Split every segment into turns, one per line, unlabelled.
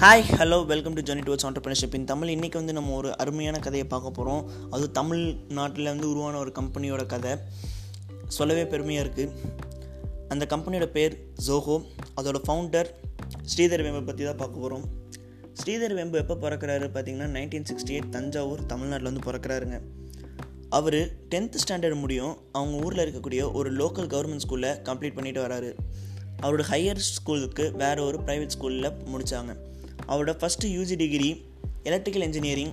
Hi hello welcome to journey towards entrepreneurship in Tamil இன்றைக்கி வந்து நம்ம ஒரு அருமையான கதையை பார்க்க போகிறோம் அது தமிழ்நாட்டில் வந்து உருவான ஒரு கம்பெனியோட கதை. சொல்லவே பெருமையாக இருக்குது அந்த கம்பெனியோட பேர் ஜோஹோ அதோட ஃபவுண்டர் ஸ்ரீதர் வேம்பை பற்றி தான் பார்க்க போகிறோம் ஸ்ரீதர் வேம்பு எப்போ பிறக்கிறாரு பார்த்தீங்கன்னா நைன்டீன் சிக்ஸ்டி எயிட் தஞ்சாவூர் தமிழ்நாட்டில் வந்து பிறக்கிறாருங்க. அவர் டென்த் ஸ்டாண்டர்ட் முடியும். அவங்க ஊரில் இருக்கக்கூடிய ஒரு லோக்கல் கவர்மெண்ட் ஸ்கூலில் கம்ப்ளீட் பண்ணிட்டு வராரு. அவரோட ஹையர் ஸ்கூலுக்கு வேறு ஒரு ப்ரைவேட் ஸ்கூலில் முடித்தாங்க அவரோட first UG degree electrical engineering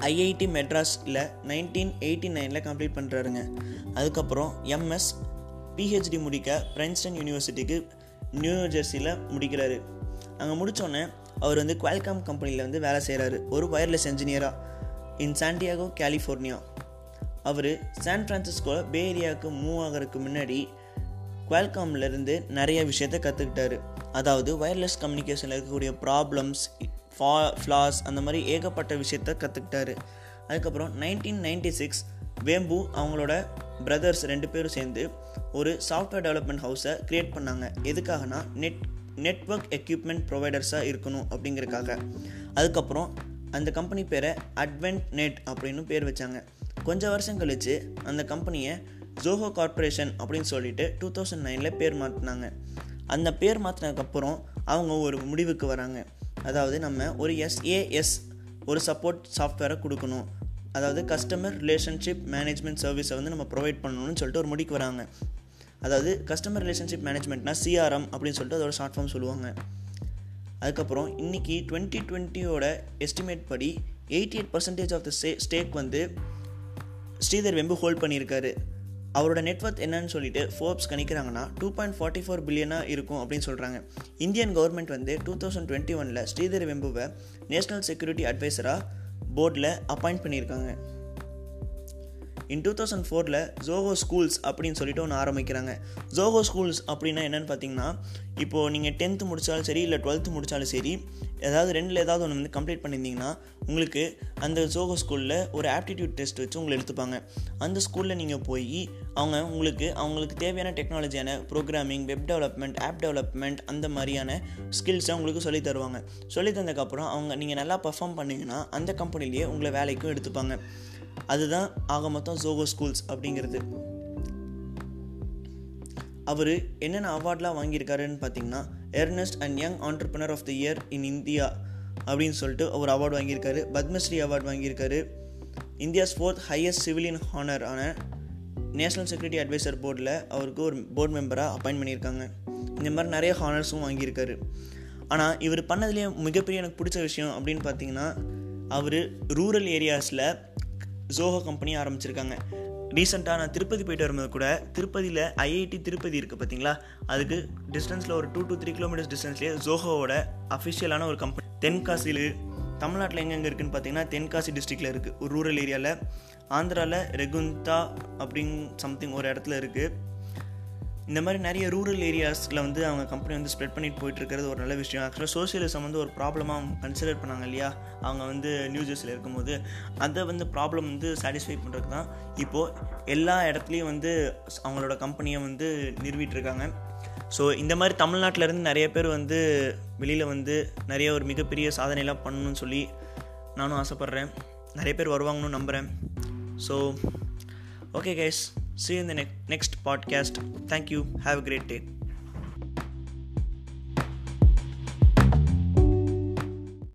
IIT மெட்ராஸில் நைன்டீன் எயிட்டி நைனில் கம்ப்ளீட் பண்ணுறாருங்க அதுக்கப்புறம் எம்எஸ் பிஹெச்டி முடிக்க பிரின்ஸ்டன் யூனிவர்சிட்டிக்கு நியூ ஜெர்சியில் முடிக்கிறாரு. அங்கே முடித்தோடனே அவர் வந்து குவால்காம் கம்பெனியில் வந்து வேலை செய்கிறாரு ஒரு ஒயர்லெஸ் என்ஜினியராக இன் சாண்டியாகோ கலிஃபோர்னியா அவர் சான் ஃப்ரான்சிஸ்கோ பே ஏரியாவுக்கு மூவ் ஆகிறதுக்கு முன்னாடி குவால்காம்லேருந்து நிறைய விஷயத்த கற்றுக்கிட்டாரு அதாவது ஒயர்லெஸ் கம்யூனிகேஷனில் இருக்கக்கூடிய ப்ராப்ளம்ஸ் ஃபா ஃப்ளாஸ் அந்த மாதிரி ஏகப்பட்ட விஷயத்த கற்றுக்கிட்டாரு அதுக்கப்புறம் நைன்டீன் நைன்டி சிக்ஸ் வேம்பு அவங்களோட பிரதர்ஸ் ரெண்டு பேரும் சேர்ந்து ஒரு சாஃப்ட்வேர் டெவலப்மெண்ட் ஹவுஸை க்ரியேட் பண்ணாங்க. எதுக்காகனா நெட் நெட்ஒர்க் எக்யூப்மெண்ட் ப்ரொவைடர்ஸாக இருக்கணும் அப்படிங்கிறதுக்காக. அதுக்கப்புறம் அந்த கம்பெனி பேரை அட்வென்ட் நெட் அப்படின்னு பேர் வச்சாங்க. கொஞ்சம் வருஷம் கழித்து அந்த கம்பெனியை ஜோஹோ கார்ப்பரேஷன் அப்படின்னு சொல்லிட்டு டூ தௌசண்ட் நைனில் பேர் மாற்றினாங்க அந்த பேர் மாற்றினதுக்கப்புறம் அவங்க ஒரு முடிவுக்கு வராங்க. அதாவது நம்ம ஒரு எஸ்ஏஎஸ் ஒரு சப்போர்ட் சாஃப்ட்வேரை கொடுக்கணும். அதாவது கஸ்டமர் ரிலேஷன்ஷிப் மேனேஜ்மெண்ட் சர்வீஸை வந்து நம்ம ப்ரொவைட் பண்ணணும்னு சொல்லிட்டு ஒரு முடிக்கு வராங்க. அதாவது கஸ்டமர் ரிலேஷன்ஷிப் மேனேஜ்மெண்ட்னா சிஆர்எம் அப்படின்னு சொல்லிட்டு அதோட ஷார்ட் ஃபார்ம் சொல்லுவாங்க. அதுக்கப்புறம் இன்றைக்கி டுவெண்ட்டி டுவெண்ட்டியோட எஸ்டிமேட் படி eighty eight percentage of the stay stake வந்து ஸ்ரீதர் வெம்பு ஹோல்ட் பண்ணியிருக்காரு. அவரோட நெட்ஒர்த் என்னன்னு சொல்லிட்டு ஃபோர்ப்ஸ் கணிக்கிறாங்கன்னா டூ பாயிண்ட் ஃபார்ட்டி ஃபோர் பில்லியனாக இருக்கும் அப்படின்னு சொல்கிறாங்க இந்தியன் கவர்மெண்ட் வந்து டூ தௌசண்ட் டுவெண்ட்டி ஒனில் ஸ்ரீதர் வெம்புவை நேஷனல் செக்யூரிட்டி அட்வைசராக போர்டில் அப்பாயிண்ட் பண்ணியிருக்காங்க. இன் டூ தௌசண்ட் ஃபோரில் ஜோகோ ஸ்கூல்ஸ் அப்படின்னு சொல்லிட்டு ஒன்று ஆரம்பிக்கிறாங்க. ஜோகோ ஸ்கூல்ஸ் அப்படின்னா என்னென்னு பார்த்தீங்கன்னா இப்போது நீங்கள் டென்த்து முடித்தாலும் சரி இல்லை டுவெல்த்து முடித்தாலும் சரி ஏதாவது ரெண்டில் ஏதாவது ஒன்று வந்து கம்ப்ளீட் பண்ணியிருந்தீங்கன்னா உங்களுக்கு அந்த ஜோகோ ஸ்கூலில் ஒரு ஆப்டிடியூட் டெஸ்ட் வச்சு உங்களை எடுத்துப்பாங்க. அந்த ஸ்கூலில் நீங்கள் போய் அவங்க உங்களுக்கு அவங்களுக்கு தேவையான டெக்னாலஜியான programming web development app development அந்த மாதிரியான ஸ்கில்ஸை உங்களுக்கு சொல்லி தருவாங்க. சொல்லி தந்ததுக்கப்புறம் அவங்க நீங்கள் நல்லா பர்ஃபார்ம் பண்ணிங்கன்னா அந்த கம்பெனிலேயே உங்களை வேலைக்கும் எடுத்துப்பாங்க. அதுதான் ஆக மொத்தம் ஜோகோ ஸ்கூல்ஸ் அப்படிங்கிறது. அவர் என்னென்ன அவார்ட்லாம் வாங்கியிருக்காருன்னு பார்த்தீங்கன்னா Ernst and Young entrepreneur of the year in India அப்படின்னு சொல்லிட்டு ஒரு அவார்டு வாங்கியிருக்காரு. பத்மஸ்ரீ அவார்டு வாங்கியிருக்காரு. India's fourth highest civilian honour ஆன நேஷனல் செக்யூரிட்டி அட்வைசர் போர்டில் அவருக்கு ஒரு போர்டு மெம்பராக அப்பாயின்ட் பண்ணியிருக்காங்க. இந்த மாதிரி நிறைய ஹானர்ஸும் வாங்கியிருக்காரு. ஆனால் இவர் பண்ணதுலேயே மிகப்பெரிய எனக்கு பிடிச்ச விஷயம் அப்படின்னு பார்த்தீங்கன்னா அவர் ரூரல் ஏரியாஸில் ஜோஹோ கம்பெனி ஆரம்பிச்சிருக்காங்க. ரீசெண்டாக நான் திருப்பதி போயிட்டு வரும்போது கூட திருப்பதியில் ஐஐடி திருப்பதி இருக்குது பார்த்தீங்களா அதுக்கு டிஸ்டன்ஸில் ஒரு டூ டு த்ரீ கிலோமீட்டர்ஸ் டிஸ்டன்ஸ்லேயே ஜோஹோவோட அஃபிஷியலான ஒரு கம்பெனி தென்காசியில் தமிழ்நாட்டில் எங்கெங்கே இருக்குதுன்னு பார்த்தீங்கன்னா தென்காசி டிஸ்ட்ரிக்டில் இருக்குது ஒரு ரூரல் ஏரியாவில் ஆந்திராவில் ரெகுந்தா அப்படிங் சம்திங் ஒரு இடத்துல இருக்குது இந்த மாதிரி நிறைய ரூரல் ஏரியாஸில் வந்து அவங்க கம்பெனி வந்து ஸ்ப்ரெட் பண்ணிட்டு போயிட்டு இருக்கிறது ஒரு நல்ல விஷயம். ஆக்சுவலாக சோசியலிசம் வந்து ஒரு ப்ராப்ளமாக கன்சிடர் பண்ணாங்க இல்லையா? அவங்க வந்து நியூஜர்ஸில் இருக்கும்போது. அதை வந்து ப்ராப்ளம் வந்து சாட்டிஸ்ஃபை பண்ணுறதுக்கு தான் இப்போது எல்லா இடத்துலையும் வந்து அவங்களோட கம்பெனியை வந்து நிறுவிட்டுருக்காங்க. ஸோ இந்த மாதிரி தமிழ்நாட்டிலேருந்து நிறைய பேர் வந்து வெளியில் வந்து நிறைய ஒரு மிகப்பெரிய சாதனையெல்லாம் பண்ணணும்னு சொல்லி நானும் ஆசைப்பட்றேன். நிறைய பேர் வருவாங்கன்னு நம்புகிறேன் so okay guys See you in the ne- next podcast. Thank you. Have a great day.